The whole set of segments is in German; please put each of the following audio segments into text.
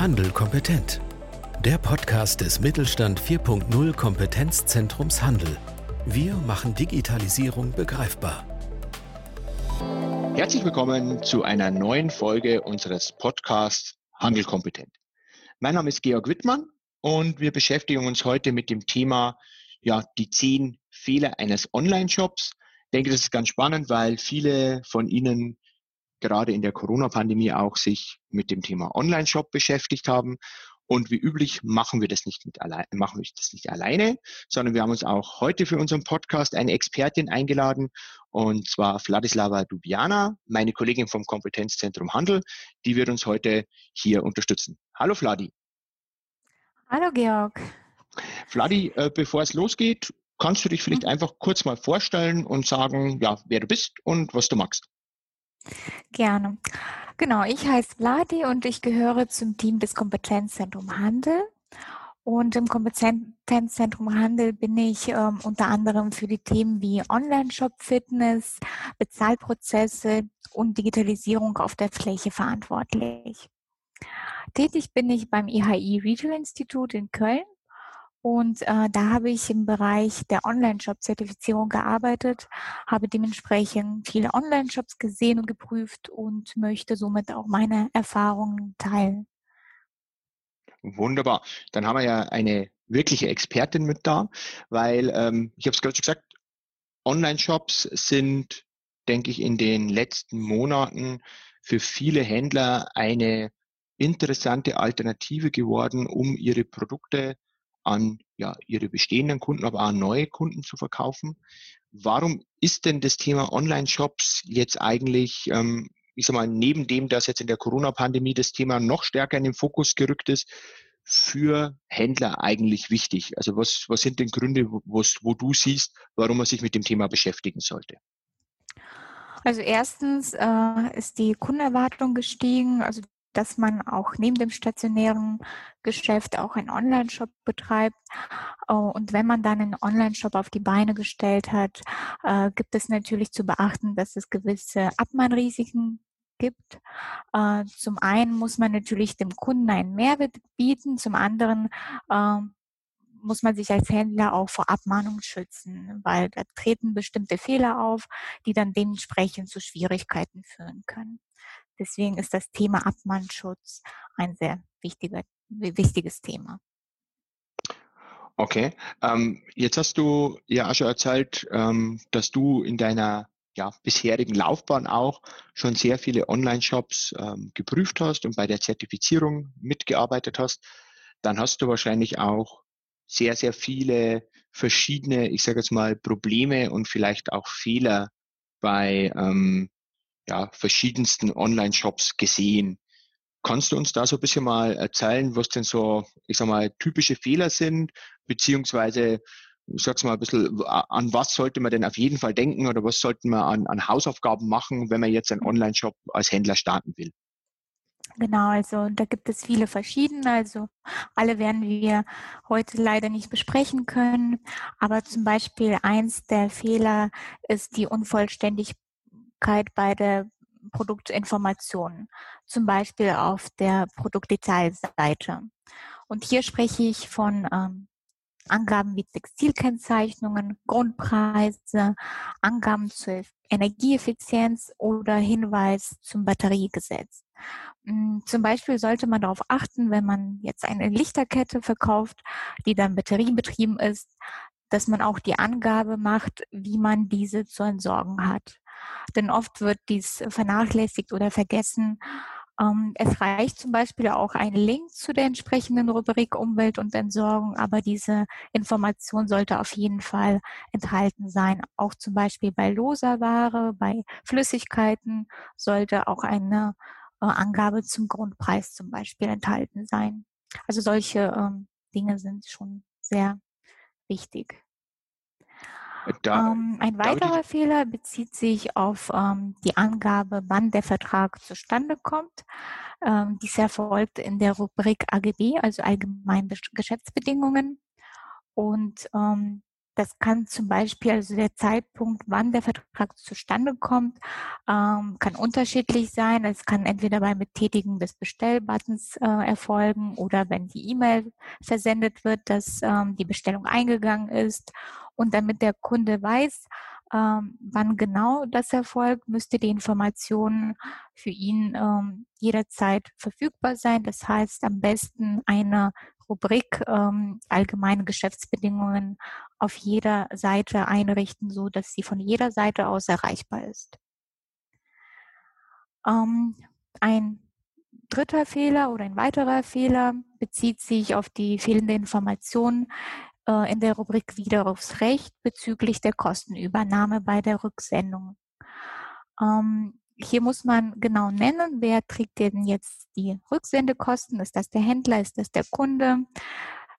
Handel kompetent. Der Podcast des Mittelstand 4.0 Kompetenzzentrums Handel. Wir machen Digitalisierung begreifbar. Herzlich willkommen zu einer neuen Folge unseres Podcasts Handel kompetent. Mein Name ist Georg Wittmann und wir beschäftigen uns heute mit dem Thema ja, die zehn Fehler eines Online-Shops. Ich denke, das ist ganz spannend, weil viele von Ihnen gerade in der Corona-Pandemie auch sich mit dem Thema Online-Shop beschäftigt haben. Und wie üblich machen wir das nicht mit allein, machen wir das nicht alleine, sondern wir haben uns auch heute für unseren Podcast eine Expertin eingeladen, und zwar Vladislava Dubiana, meine Kollegin vom Kompetenzzentrum Handel, die wird uns heute hier unterstützen. Hallo Vladi. Hallo Georg. Vladi, äh, bevor es losgeht, kannst du dich vielleicht mhm. einfach kurz mal vorstellen und sagen, ja, wer du bist und was du magst? Gerne. Genau, ich heiße Vladi und ich gehöre zum Team des Kompetenzzentrum Handel. Und im Kompetenzzentrum Handel bin ich ähm, unter anderem für die Themen wie Online-Shop-Fitness, Bezahlprozesse und Digitalisierung auf der Fläche verantwortlich. Tätig bin ich beim IHI Retail Institut in Köln und äh, da habe ich im Bereich der Online-Shop-Zertifizierung gearbeitet, habe dementsprechend viele Online-Shops gesehen und geprüft und möchte somit auch meine Erfahrungen teilen. Wunderbar. Dann haben wir ja eine wirkliche Expertin mit da, weil ähm, ich habe es gerade schon gesagt, Online-Shops sind, denke ich, in den letzten Monaten für viele Händler eine interessante Alternative geworden, um ihre Produkte an ja, ihre bestehenden Kunden, aber auch an neue Kunden zu verkaufen. Warum ist denn das Thema Online-Shops jetzt eigentlich, ähm, ich sag mal, neben dem, dass jetzt in der Corona-Pandemie das Thema noch stärker in den Fokus gerückt ist, für Händler eigentlich wichtig? Also was, was sind denn Gründe, wo, wo du siehst, warum man sich mit dem Thema beschäftigen sollte? Also erstens äh, ist die Kundenerwartung gestiegen. Also dass man auch neben dem stationären Geschäft auch einen Online-Shop betreibt. Oh, und wenn man dann einen Online-Shop auf die Beine gestellt hat, äh, gibt es natürlich zu beachten, dass es gewisse Abmahnrisiken gibt. Äh, zum einen muss man natürlich dem Kunden einen Mehrwert bieten, zum anderen muss man sich als Händler auch vor Abmahnungen schützen, weil da treten bestimmte Fehler auf, die dann dementsprechend zu Schwierigkeiten führen können. Deswegen ist das Thema Abmannschutz ein sehr wichtiger, wichtiges Thema. Okay, ähm, jetzt hast du ja schon erzählt, ähm, dass du in deiner ja, bisherigen Laufbahn auch schon sehr viele Online-Shops ähm, geprüft hast und bei der Zertifizierung mitgearbeitet hast. Dann hast du wahrscheinlich auch sehr, sehr viele verschiedene, ich sage jetzt mal, Probleme und vielleicht auch Fehler bei ähm, ja, verschiedensten Online-Shops gesehen. Kannst du uns da so ein bisschen mal erzählen, was denn so, ich sag mal, typische Fehler sind, beziehungsweise, ich sag's mal ein bisschen, an was sollte man denn auf jeden Fall denken oder was sollten wir an, an Hausaufgaben machen, wenn man jetzt einen Online-Shop als Händler starten will? Genau, also da gibt es viele verschiedene. Also alle werden wir heute leider nicht besprechen können. Aber zum Beispiel eins der Fehler ist die Unvollständigkeit bei der Produktinformation, zum Beispiel auf der Produktdetailseite. Und hier spreche ich von ähm, Angaben wie Textilkennzeichnungen, Grundpreise, Angaben zur Energieeffizienz oder Hinweis zum Batteriegesetz. Hm, zum Beispiel sollte man darauf achten, wenn man jetzt eine Lichterkette verkauft, die dann batteriebetrieben ist, dass man auch die Angabe macht, wie man diese zu entsorgen hat. Denn oft wird dies vernachlässigt oder vergessen. Ähm, es reicht zum Beispiel auch ein Link zu der entsprechenden Rubrik Umwelt und Entsorgung, aber diese Information sollte auf jeden Fall enthalten sein. Auch zum Beispiel bei loser Ware, bei Flüssigkeiten sollte auch eine äh, Angabe zum Grundpreis zum Beispiel enthalten sein. Also solche ähm, Dinge sind schon sehr wichtig. Da, ähm, ein weiterer Fehler bezieht sich auf ähm, die Angabe, wann der Vertrag zustande kommt. Ähm, dies erfolgt in der Rubrik AGB, also allgemeine Geschäftsbedingungen. Und ähm, das kann zum Beispiel, also der Zeitpunkt, wann der Vertrag zustande kommt, ähm, kann unterschiedlich sein. Es kann entweder beim Betätigen des Bestellbuttons äh, erfolgen oder wenn die E-Mail versendet wird, dass ähm, die Bestellung eingegangen ist. Und damit der Kunde weiß, ähm, wann genau das erfolgt, müsste die Information für ihn ähm, jederzeit verfügbar sein. Das heißt, am besten eine Rubrik ähm, allgemeine Geschäftsbedingungen auf jeder Seite einrichten, so dass sie von jeder Seite aus erreichbar ist. Ähm, ein dritter Fehler oder ein weiterer Fehler bezieht sich auf die fehlende Information äh, in der Rubrik Widerrufsrecht bezüglich der Kostenübernahme bei der Rücksendung. Ähm, hier muss man genau nennen, wer trägt denn jetzt die Rücksendekosten? Ist das der Händler? Ist das der Kunde?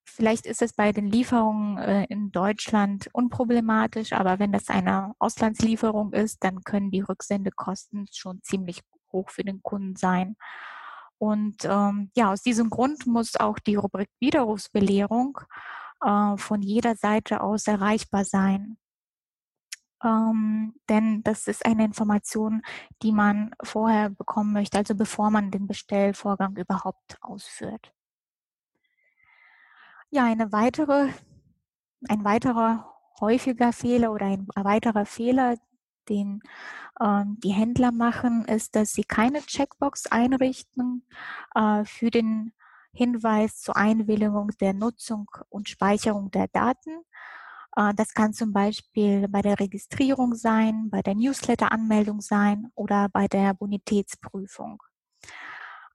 Vielleicht ist es bei den Lieferungen äh, in Deutschland unproblematisch, aber wenn das eine Auslandslieferung ist, dann können die Rücksendekosten schon ziemlich hoch für den Kunden sein. Und ähm, ja, aus diesem Grund muss auch die Rubrik Widerrufsbelehrung äh, von jeder Seite aus erreichbar sein. Ähm, denn das ist eine Information, die man vorher bekommen möchte, also bevor man den Bestellvorgang überhaupt ausführt. Ja, eine weitere, ein weiterer häufiger Fehler oder ein weiterer Fehler, den äh, die Händler machen, ist, dass sie keine Checkbox einrichten äh, für den Hinweis zur Einwilligung der Nutzung und Speicherung der Daten. Äh, das kann zum Beispiel bei der Registrierung sein, bei der Newsletter-Anmeldung sein oder bei der Bonitätsprüfung.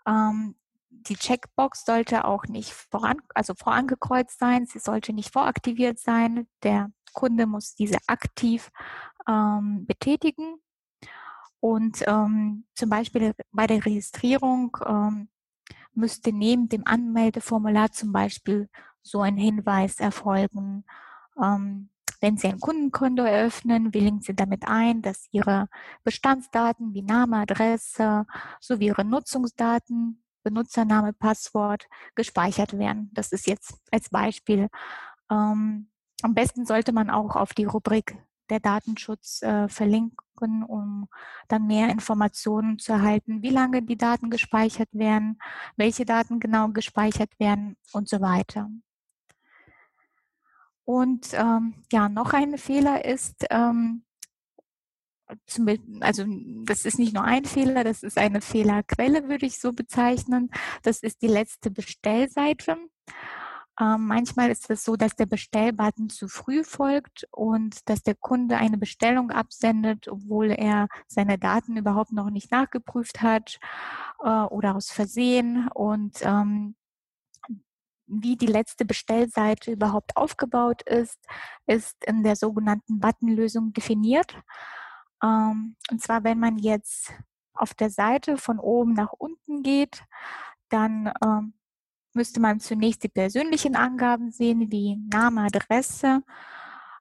Ähm, die Checkbox sollte auch nicht voran, also vorangekreuzt sein, sie sollte nicht voraktiviert sein. Der Kunde muss diese aktiv ähm, betätigen. Und ähm, zum Beispiel bei der Registrierung ähm, müsste neben dem Anmeldeformular zum Beispiel so ein Hinweis erfolgen. Ähm, wenn Sie ein Kundenkonto eröffnen, willigen Sie damit ein, dass Ihre Bestandsdaten wie Name, Adresse sowie Ihre Nutzungsdaten, Benutzername, Passwort gespeichert werden. Das ist jetzt als Beispiel. Ähm, am besten sollte man auch auf die Rubrik der Datenschutz äh, verlinken, um dann mehr Informationen zu erhalten, wie lange die Daten gespeichert werden, welche Daten genau gespeichert werden und so weiter. Und ähm, ja, noch ein Fehler ist, ähm, zum, also das ist nicht nur ein Fehler, das ist eine Fehlerquelle, würde ich so bezeichnen. Das ist die letzte Bestellseite. Ähm, manchmal ist es so, dass der Bestellbutton zu früh folgt und dass der Kunde eine Bestellung absendet, obwohl er seine Daten überhaupt noch nicht nachgeprüft hat äh, oder aus Versehen. Und ähm, wie die letzte Bestellseite überhaupt aufgebaut ist, ist in der sogenannten Buttonlösung definiert. Ähm, und zwar, wenn man jetzt auf der Seite von oben nach unten geht, dann ähm, müsste man zunächst die persönlichen Angaben sehen, wie Name, Adresse,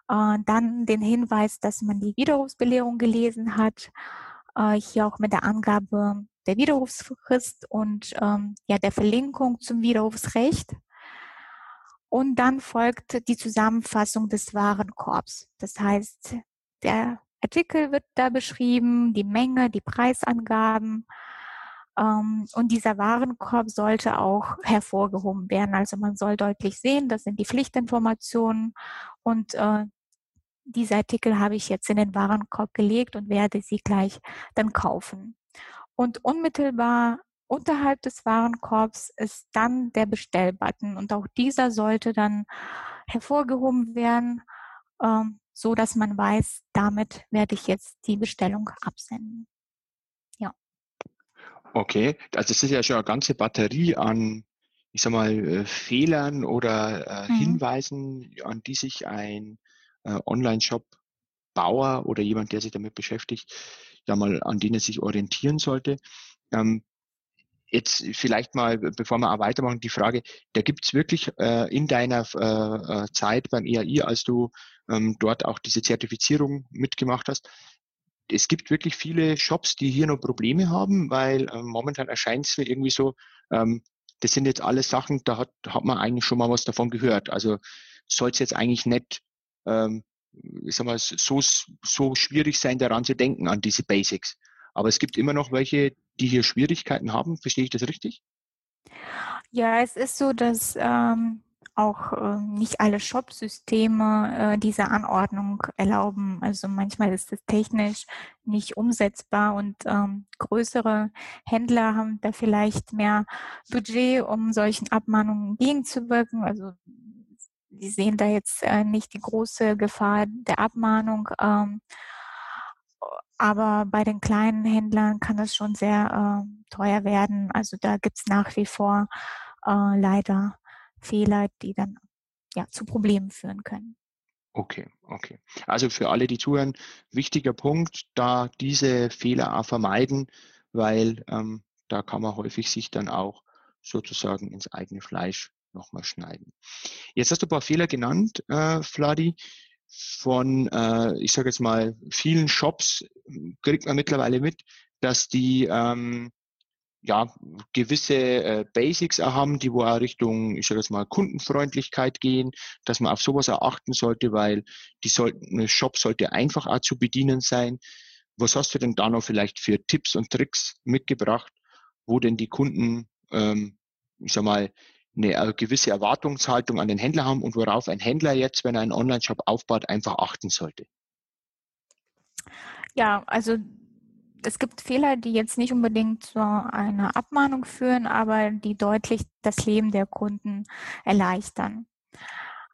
äh, dann den Hinweis, dass man die Widerrufsbelehrung gelesen hat, äh, hier auch mit der Angabe der Widerrufsfrist und ähm, ja, der Verlinkung zum Widerrufsrecht. Und dann folgt die Zusammenfassung des Warenkorbs. Das heißt, der Artikel wird da beschrieben, die Menge, die Preisangaben, und dieser Warenkorb sollte auch hervorgehoben werden. Also man soll deutlich sehen, das sind die Pflichtinformationen und äh, diese Artikel habe ich jetzt in den Warenkorb gelegt und werde sie gleich dann kaufen. Und unmittelbar unterhalb des Warenkorbs ist dann der Bestellbutton und auch dieser sollte dann hervorgehoben werden, ähm, so dass man weiß, damit werde ich jetzt die Bestellung absenden. Okay, also das ist ja schon eine ganze Batterie an, ich sag mal, äh, Fehlern oder äh, mhm. Hinweisen, an die sich ein äh, Online-Shop-Bauer oder jemand, der sich damit beschäftigt, ja mal an denen sich orientieren sollte. Ähm, jetzt vielleicht mal, bevor wir auch weitermachen, die Frage, da gibt's wirklich äh, in deiner äh, äh Zeit beim EAI, als du ähm, dort auch diese Zertifizierung mitgemacht hast, es gibt wirklich viele Shops, die hier noch Probleme haben, weil ähm, momentan erscheint es mir irgendwie so, ähm, das sind jetzt alles Sachen, da hat, hat man eigentlich schon mal was davon gehört. Also soll es jetzt eigentlich nicht ähm, ich sag mal, so, so schwierig sein, daran zu denken, an diese Basics. Aber es gibt immer noch welche, die hier Schwierigkeiten haben. Verstehe ich das richtig? Ja, es ist so, dass ähm, auch äh, nicht alle Shop-Systeme äh, diese Anordnung erlauben. Also manchmal ist es technisch nicht umsetzbar und ähm, größere Händler haben da vielleicht mehr Budget, um solchen Abmahnungen entgegenzuwirken. Also die sehen da jetzt äh, nicht die große Gefahr der Abmahnung. Ähm, aber bei den kleinen Händlern kann das schon sehr äh, teuer werden. Also da gibt es nach wie vor äh, leider Fehler, die dann ja zu Problemen führen können. Okay, okay. Also für alle, die zuhören, wichtiger Punkt, da diese Fehler auch vermeiden, weil ähm, da kann man häufig sich dann auch sozusagen ins eigene Fleisch nochmal schneiden. Jetzt hast du ein paar Fehler genannt, äh, Fladi. Von, äh, ich sage jetzt mal, vielen Shops kriegt man mittlerweile mit, dass die ähm, ja, gewisse äh, Basics haben, die wo auch Richtung, ich sage jetzt mal, Kundenfreundlichkeit gehen, dass man auf sowas auch achten sollte, weil die sollten, ein Shop sollte einfach auch zu bedienen sein. Was hast du denn da noch vielleicht für Tipps und Tricks mitgebracht, wo denn die Kunden, ähm, ich sag mal, eine äh, gewisse Erwartungshaltung an den Händler haben und worauf ein Händler jetzt, wenn er einen Online-Shop aufbaut, einfach achten sollte? Ja, also es gibt Fehler, die jetzt nicht unbedingt zu einer Abmahnung führen, aber die deutlich das Leben der Kunden erleichtern.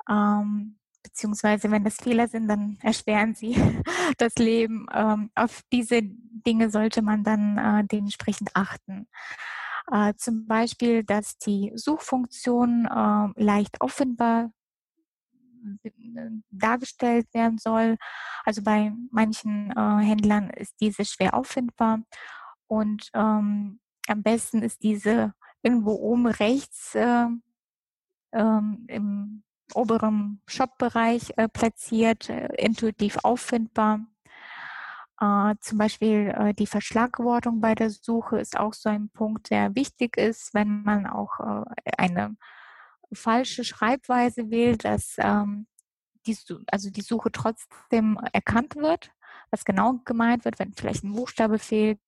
Ähm, beziehungsweise wenn das Fehler sind, dann erschweren sie das Leben. Ähm, auf diese Dinge sollte man dann äh, dementsprechend achten. Äh, zum Beispiel, dass die Suchfunktion äh, leicht offenbar dargestellt werden soll. Also bei manchen äh, Händlern ist diese schwer auffindbar und ähm, am besten ist diese irgendwo oben rechts äh, ähm, im oberen Shop-Bereich äh, platziert, äh, intuitiv auffindbar. Äh, zum Beispiel äh, die Verschlagwortung bei der Suche ist auch so ein Punkt, der wichtig ist, wenn man auch äh, eine falsche Schreibweise wählt, dass ähm, die, also die Suche trotzdem erkannt wird, was genau gemeint wird, wenn vielleicht ein Buchstabe fehlt,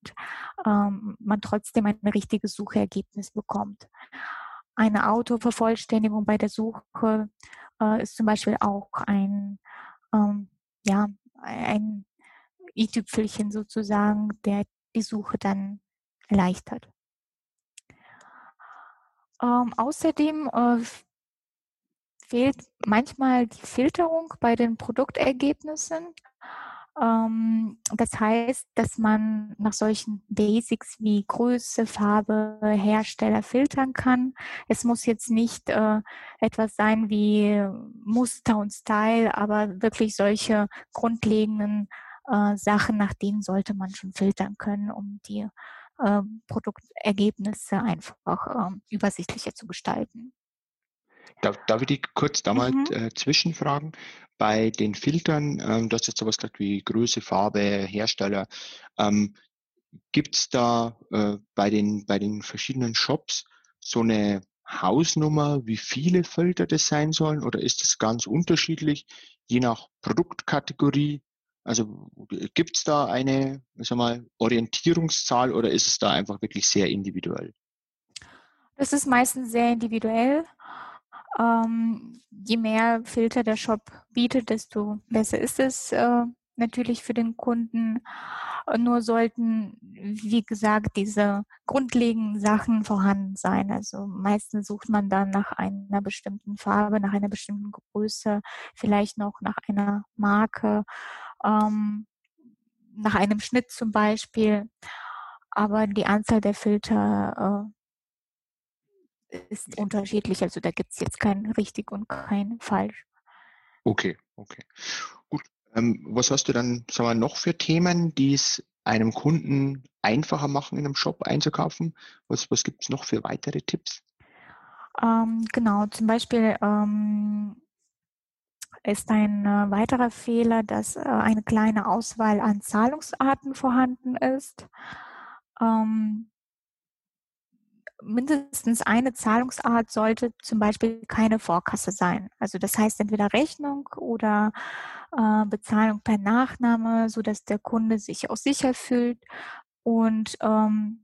ähm, man trotzdem ein richtiges Suchergebnis bekommt. Eine Autovervollständigung bei der Suche äh, ist zum Beispiel auch ein, ähm, ja, ein i-Tüpfelchen sozusagen, der die Suche dann erleichtert. Ähm, außerdem äh, fehlt manchmal die Filterung bei den Produktergebnissen. Ähm, das heißt, dass man nach solchen Basics wie Größe, Farbe, Hersteller filtern kann. Es muss jetzt nicht äh, etwas sein wie Muster und Style, aber wirklich solche grundlegenden äh, Sachen, nach denen sollte man schon filtern können, um die äh, Produktergebnisse einfach äh, übersichtlicher zu gestalten. Darf, darf ich dich kurz da mal mhm. äh, zwischenfragen? Bei den Filtern, ähm, du hast jetzt sowas gesagt wie Größe, Farbe, Hersteller. Ähm, Gibt es da äh, bei, den, bei den verschiedenen Shops so eine Hausnummer, wie viele Filter das sein sollen? Oder ist es ganz unterschiedlich, je nach Produktkategorie? Also gibt es da eine sag mal, Orientierungszahl oder ist es da einfach wirklich sehr individuell? Das ist meistens sehr individuell. Ähm, je mehr Filter der Shop bietet, desto besser ist es äh, natürlich für den Kunden. Nur sollten, wie gesagt, diese grundlegenden Sachen vorhanden sein. Also meistens sucht man dann nach einer bestimmten Farbe, nach einer bestimmten Größe, vielleicht noch nach einer Marke ähm, nach einem Schnitt zum Beispiel. Aber die Anzahl der Filter äh, ist unterschiedlich. Also da gibt es jetzt kein richtig und kein falsch. Okay, okay. Gut. Ähm, was hast du dann sagen wir, noch für Themen, die es einem Kunden einfacher machen, in einem Shop einzukaufen? Was, was gibt es noch für weitere Tipps? Ähm, genau, zum Beispiel ähm, ist ein äh, weiterer Fehler, dass äh, eine kleine Auswahl an Zahlungsarten vorhanden ist. Ähm, mindestens eine Zahlungsart sollte zum Beispiel keine Vorkasse sein. Also das heißt entweder Rechnung oder äh, Bezahlung per Nachname, so dass der Kunde sich auch sicher fühlt und ähm,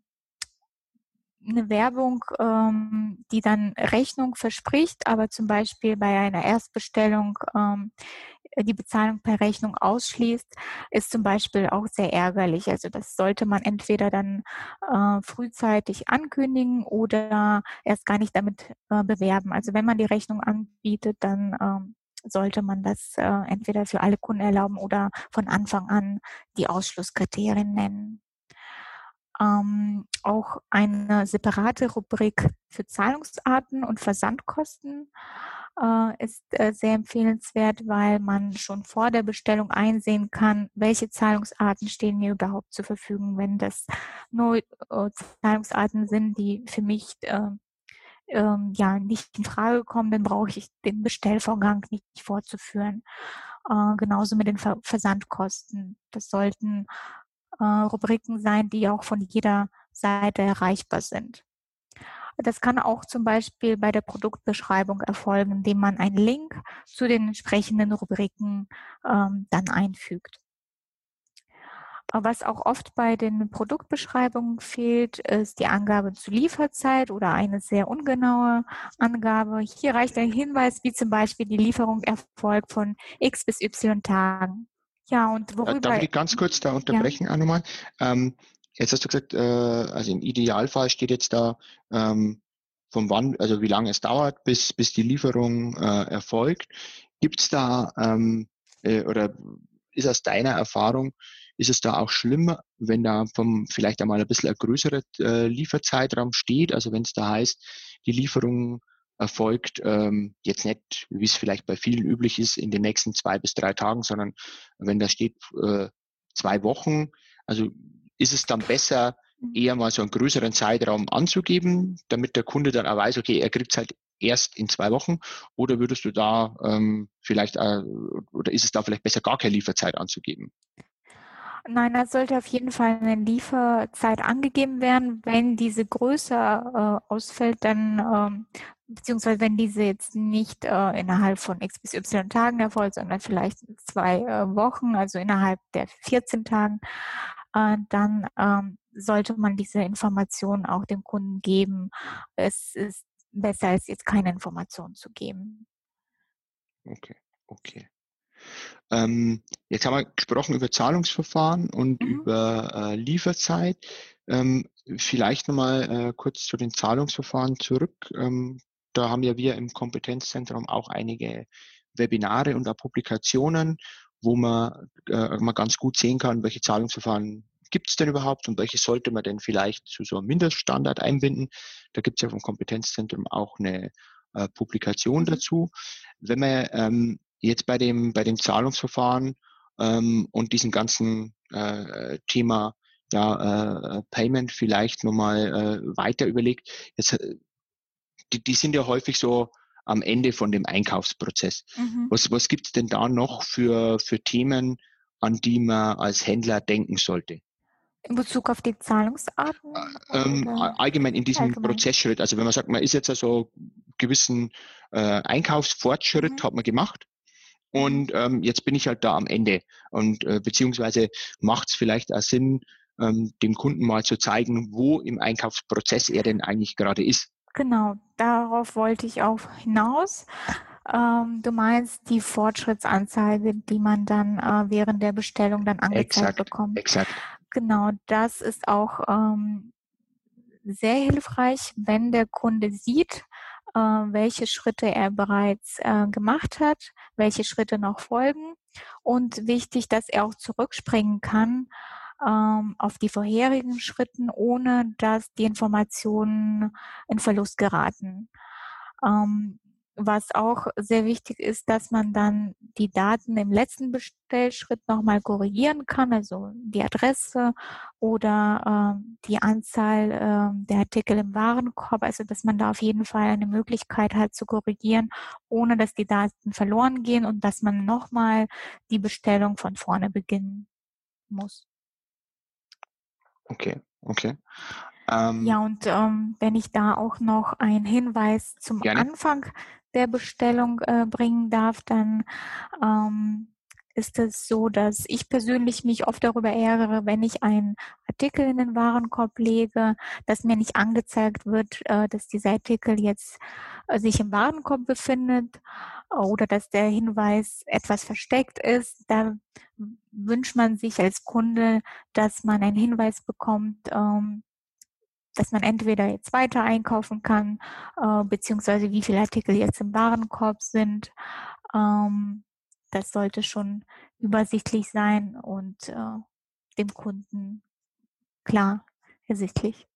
eine Werbung, ähm, die dann Rechnung verspricht, aber zum Beispiel bei einer Erstbestellung ähm, die Bezahlung per Rechnung ausschließt, ist zum Beispiel auch sehr ärgerlich. Also das sollte man entweder dann äh, frühzeitig ankündigen oder erst gar nicht damit äh, bewerben. Also wenn man die Rechnung anbietet, dann ähm, sollte man das äh, entweder für alle Kunden erlauben oder von Anfang an die Ausschlusskriterien nennen ähm, auch eine separate Rubrik für Zahlungsarten und Versandkosten äh, ist äh, sehr empfehlenswert, weil man schon vor der Bestellung einsehen kann, welche Zahlungsarten stehen mir überhaupt zur Verfügung. Wenn das nur äh, Zahlungsarten sind, die für mich äh, ähm, ja nicht in Frage kommen, dann brauche ich den Bestellvorgang nicht fortzuführen. Äh, genauso mit den Ver Versandkosten. Das sollten äh, Rubriken sein, die auch von jeder Seite erreichbar sind. Das kann auch zum Beispiel bei der Produktbeschreibung erfolgen, indem man einen Link zu den entsprechenden Rubriken ähm, dann einfügt. Was auch oft bei den Produktbeschreibungen fehlt, ist die Angabe zur Lieferzeit oder eine sehr ungenaue Angabe. Hier reicht ein Hinweis, wie zum Beispiel die Lieferung erfolgt von x bis y Tagen. Ja, und worüber... Darf ich ganz kurz da unterbrechen ja. auch nochmal? Ähm, jetzt hast du gesagt, äh, also im Idealfall steht jetzt da, ähm, von wann, also wie lange es dauert, bis, bis die Lieferung äh, erfolgt. Gibt es da, ähm, äh, oder ist aus deiner Erfahrung, ist es da auch schlimmer, wenn da vom vielleicht einmal ein bisschen ein größerer äh, Lieferzeitraum steht, also wenn es da heißt, die Lieferung erfolgt ähm, jetzt nicht, wie es vielleicht bei vielen üblich ist, in den nächsten zwei bis drei Tagen, sondern wenn da steht äh, zwei Wochen, also ist es dann besser, mhm. eher mal so einen größeren Zeitraum anzugeben, damit der Kunde dann auch weiß, okay, er kriegt es halt erst in zwei Wochen, oder würdest du da ähm, vielleicht, äh, oder ist es da vielleicht besser, gar keine Lieferzeit anzugeben? Nein, da sollte auf jeden Fall eine Lieferzeit angegeben werden. Wenn diese größer äh, ausfällt, dann ähm, beziehungsweise wenn diese jetzt nicht äh, innerhalb von x bis y Tagen erfolgt, sondern vielleicht zwei äh, Wochen, also innerhalb der 14 Tagen, äh, dann ähm, sollte man diese Informationen auch dem Kunden geben. Es ist besser, als jetzt keine Informationen zu geben. Okay, okay. Ähm, jetzt haben wir gesprochen über Zahlungsverfahren und mhm. über äh, Lieferzeit. Ähm, vielleicht nochmal äh, kurz zu den Zahlungsverfahren zurück. Ähm, da haben ja wir im Kompetenzzentrum auch einige Webinare und auch Publikationen, wo man äh, mal ganz gut sehen kann, welche Zahlungsverfahren gibt es denn überhaupt und welche sollte man denn vielleicht zu so einem Mindeststandard einbinden. Da gibt es ja vom Kompetenzzentrum auch eine äh, Publikation mhm. dazu. Wenn man ähm, jetzt bei dem, bei dem Zahlungsverfahren ähm, und diesem ganzen äh, Thema ja, äh, Payment vielleicht nochmal äh, weiter überlegt, jetzt, äh, die, die sind ja häufig so am Ende von dem Einkaufsprozess. Mhm. Was, was gibt es denn da noch für, für Themen, an die man als Händler denken sollte? In Bezug auf die Zahlungsarten? Ähm, allgemein in diesem allgemein. Prozessschritt. Also wenn man sagt, man ist jetzt also gewissen äh, Einkaufsfortschritt mhm. hat man gemacht. Und ähm, jetzt bin ich halt da am Ende. Und äh, beziehungsweise macht es vielleicht auch Sinn, ähm, dem Kunden mal zu zeigen, wo im Einkaufsprozess er denn eigentlich gerade ist. Genau, darauf wollte ich auch hinaus. Ähm, du meinst die Fortschrittsanzeige, die man dann äh, während der Bestellung dann angezeigt exakt, bekommt. Exakt. Genau, das ist auch ähm, sehr hilfreich, wenn der Kunde sieht, welche Schritte er bereits äh, gemacht hat, welche Schritte noch folgen und wichtig, dass er auch zurückspringen kann ähm, auf die vorherigen Schritten, ohne dass die Informationen in Verlust geraten. Ähm, was auch sehr wichtig ist, dass man dann die Daten im letzten Bestellschritt nochmal korrigieren kann, also die Adresse oder äh, die Anzahl äh, der Artikel im Warenkorb, also dass man da auf jeden Fall eine Möglichkeit hat zu korrigieren, ohne dass die Daten verloren gehen und dass man nochmal die Bestellung von vorne beginnen muss. Okay, okay. Ähm, ja, und ähm, wenn ich da auch noch einen Hinweis zum gerne. Anfang der Bestellung äh, bringen darf, dann ähm, ist es so, dass ich persönlich mich oft darüber ärgere, wenn ich einen Artikel in den Warenkorb lege, dass mir nicht angezeigt wird, äh, dass dieser Artikel jetzt äh, sich im Warenkorb befindet oder dass der Hinweis etwas versteckt ist. Da wünscht man sich als Kunde, dass man einen Hinweis bekommt, ähm, dass man entweder jetzt weiter einkaufen kann, äh, beziehungsweise wie viele Artikel jetzt im Warenkorb sind. Ähm, das sollte schon übersichtlich sein und äh, dem Kunden klar ersichtlich.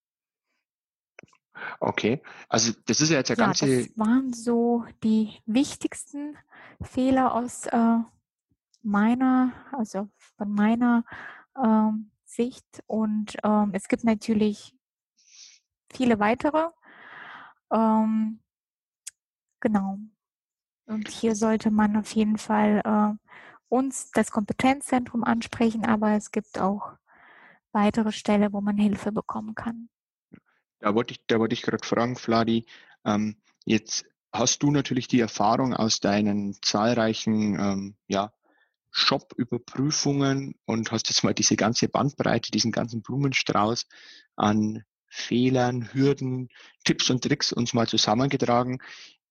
Okay, also das ist ja jetzt der ja, ganze. Das waren so die wichtigsten Fehler aus äh, meiner, also von meiner ähm, Sicht. Und ähm, es gibt natürlich viele weitere. Ähm, genau. Und hier sollte man auf jeden Fall äh, uns, das Kompetenzzentrum, ansprechen, aber es gibt auch weitere Stellen, wo man Hilfe bekommen kann. Da wollte ich, da wollte ich gerade fragen, Fladi, ähm, jetzt hast du natürlich die Erfahrung aus deinen zahlreichen ähm, ja, Shop-Überprüfungen und hast jetzt mal diese ganze Bandbreite, diesen ganzen Blumenstrauß an Fehlern, Hürden, Tipps und Tricks uns mal zusammengetragen.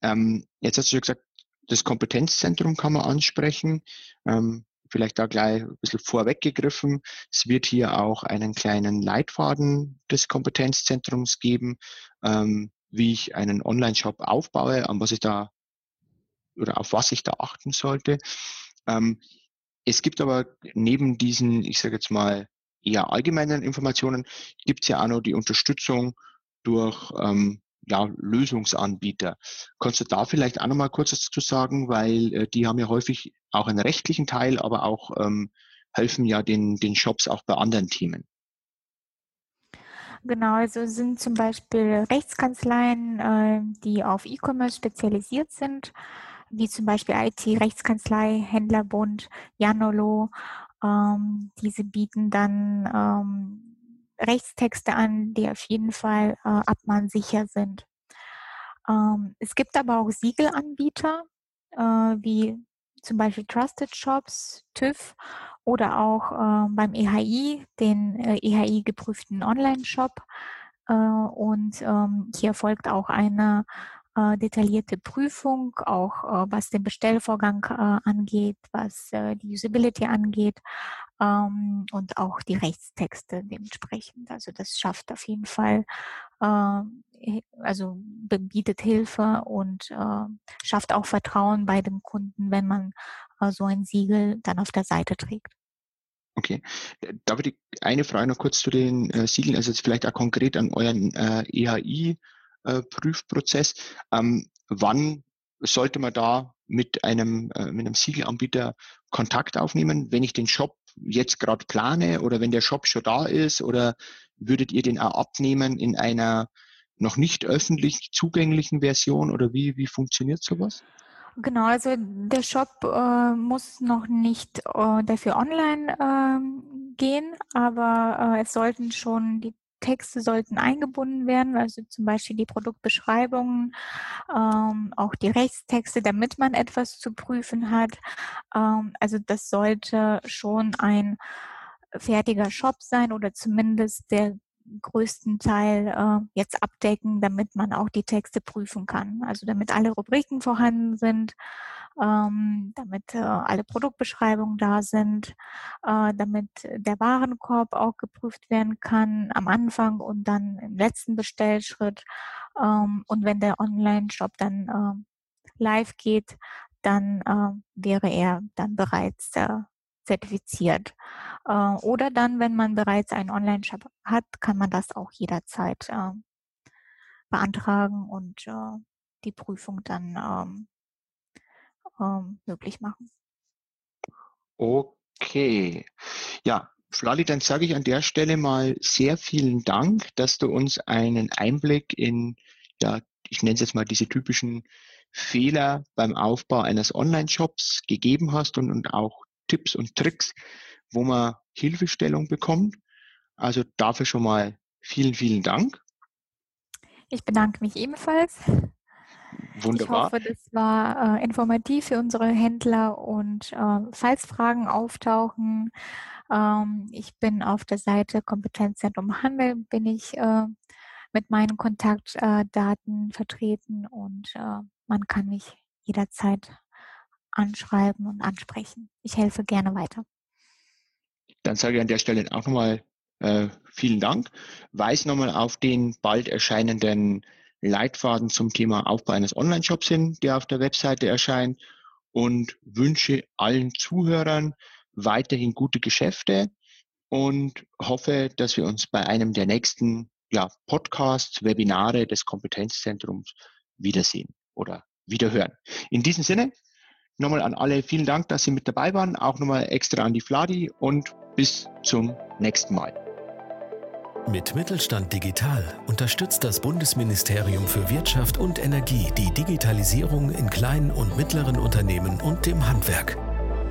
Ähm, jetzt hast du ja gesagt, das Kompetenzzentrum kann man ansprechen. Ähm, vielleicht da gleich ein bisschen vorweggegriffen. Es wird hier auch einen kleinen Leitfaden des Kompetenzzentrums geben, ähm, wie ich einen Online-Shop aufbaue, an was ich da oder auf was ich da achten sollte. Ähm, es gibt aber neben diesen, ich sage jetzt mal, eher allgemeinen Informationen gibt es ja auch noch die Unterstützung durch ähm, ja, Lösungsanbieter. Kannst du da vielleicht auch noch mal kurz dazu sagen, weil äh, die haben ja häufig auch einen rechtlichen Teil, aber auch ähm, helfen ja den, den Shops auch bei anderen Themen. Genau, also sind zum Beispiel Rechtskanzleien, äh, die auf E-Commerce spezialisiert sind, wie zum Beispiel IT-Rechtskanzlei, Händlerbund, Janolo ähm, diese bieten dann ähm, Rechtstexte an, die auf jeden Fall äh, abmahnsicher sind. Ähm, es gibt aber auch Siegelanbieter, äh, wie zum Beispiel Trusted Shops, TÜV oder auch äh, beim EHI, den äh, EHI geprüften Online-Shop. Äh, und ähm, hier folgt auch eine äh, detaillierte Prüfung, auch äh, was den Bestellvorgang äh, angeht, was äh, die Usability angeht ähm, und auch die Rechtstexte dementsprechend. Also das schafft auf jeden Fall, äh, also bietet Hilfe und äh, schafft auch Vertrauen bei dem Kunden, wenn man äh, so ein Siegel dann auf der Seite trägt. Okay. Darf ich eine Frage noch kurz zu den Siegeln, also jetzt vielleicht auch konkret an euren EHI äh, Prüfprozess. Ähm, wann sollte man da mit einem, äh, mit einem Siegelanbieter Kontakt aufnehmen, wenn ich den Shop jetzt gerade plane oder wenn der Shop schon da ist oder würdet ihr den auch abnehmen in einer noch nicht öffentlich zugänglichen Version oder wie, wie funktioniert sowas? Genau, also der Shop äh, muss noch nicht äh, dafür online äh, gehen, aber äh, es sollten schon die Texte sollten eingebunden werden, also zum Beispiel die Produktbeschreibungen, ähm, auch die Rechtstexte, damit man etwas zu prüfen hat. Ähm, also das sollte schon ein fertiger Shop sein oder zumindest der größten Teil äh, jetzt abdecken, damit man auch die Texte prüfen kann. Also damit alle Rubriken vorhanden sind, ähm, damit äh, alle Produktbeschreibungen da sind, äh, damit der Warenkorb auch geprüft werden kann am Anfang und dann im letzten Bestellschritt. Ähm, und wenn der Online-Shop dann äh, live geht, dann äh, wäre er dann bereits äh, zertifiziert. Äh, oder dann, wenn man bereits einen Online-Shop hat, kann man das auch jederzeit äh, beantragen und äh, die Prüfung dann ähm, ähm, möglich machen. Okay. Ja, Flali, dann sage ich an der Stelle mal sehr vielen Dank, dass du uns einen Einblick in, ja, ich nenne es jetzt mal diese typischen Fehler beim Aufbau eines Online-Shops gegeben hast und, und auch Tipps und Tricks, wo man Hilfestellung bekommt. Also dafür schon mal vielen, vielen Dank. Ich bedanke mich ebenfalls. Wunderbar. Ich hoffe, das war äh, informativ für unsere Händler und äh, falls Fragen auftauchen, ähm, ich bin auf der Seite Kompetenzzentrum Handel, bin ich äh, mit meinen Kontaktdaten vertreten und äh, man kann mich jederzeit anschreiben und ansprechen. Ich helfe gerne weiter. Dann sage ich an der Stelle auch nochmal äh, vielen Dank. Weise nochmal auf den bald erscheinenden Leitfaden zum Thema Aufbau eines Online-Shops hin, der auf der Webseite erscheint und wünsche allen Zuhörern weiterhin gute Geschäfte und hoffe, dass wir uns bei einem der nächsten ja, Podcasts, Webinare des Kompetenzzentrums wiedersehen oder wiederhören. In diesem Sinne, nochmal an alle vielen Dank, dass Sie mit dabei waren. Auch nochmal extra an die Fladi und bis zum nächsten Mal. Mit Mittelstand Digital unterstützt das Bundesministerium für Wirtschaft und Energie die Digitalisierung in kleinen und mittleren Unternehmen und dem Handwerk.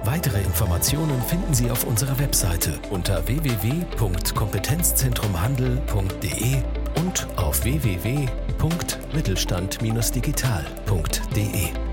Weitere Informationen finden Sie auf unserer Webseite unter www.kompetenzzentrumhandel.de und auf www.mittelstand-digital.de.